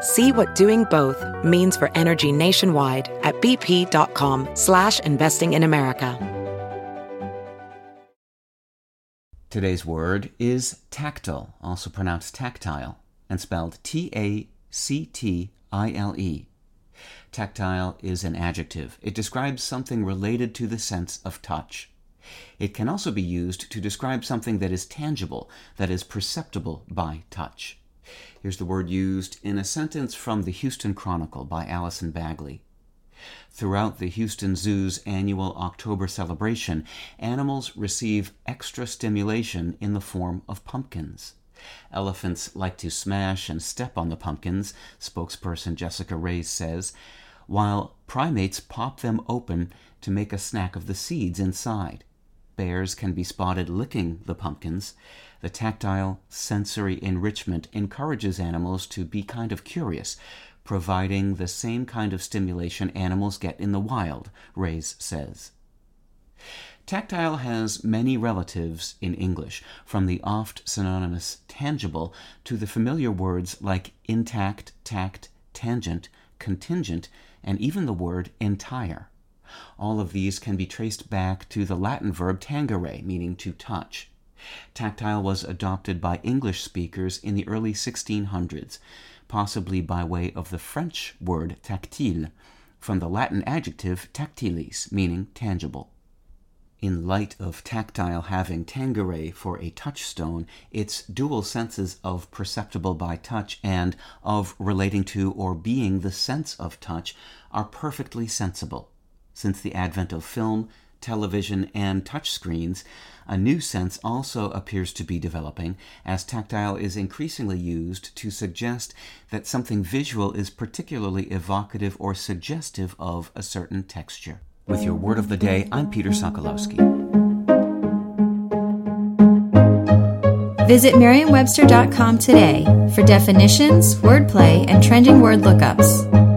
See what doing both means for energy nationwide at bp.com slash investing in America. Today's word is tactile, also pronounced tactile, and spelled T-A-C-T-I-L-E. Tactile is an adjective. It describes something related to the sense of touch. It can also be used to describe something that is tangible, that is perceptible by touch. Here's the word used in a sentence from the Houston Chronicle by Allison Bagley. Throughout the Houston Zoo's annual October celebration, animals receive extra stimulation in the form of pumpkins. Elephants like to smash and step on the pumpkins, spokesperson Jessica Reyes says, while primates pop them open to make a snack of the seeds inside. Bears can be spotted licking the pumpkins. The tactile sensory enrichment encourages animals to be kind of curious, providing the same kind of stimulation animals get in the wild, Reyes says. Tactile has many relatives in English, from the oft synonymous tangible to the familiar words like intact, tact, tangent, contingent, and even the word entire. All of these can be traced back to the Latin verb tangere, meaning to touch. Tactile was adopted by English speakers in the early 1600s, possibly by way of the French word tactile, from the Latin adjective tactilis, meaning tangible. In light of tactile having tangere for a touchstone, its dual senses of perceptible by touch and of relating to or being the sense of touch are perfectly sensible. Since the advent of film, television, and touchscreens, a new sense also appears to be developing as tactile is increasingly used to suggest that something visual is particularly evocative or suggestive of a certain texture. With your word of the day, I'm Peter Sokolowski. Visit Merriam-Webster.com today for definitions, wordplay, and trending word lookups.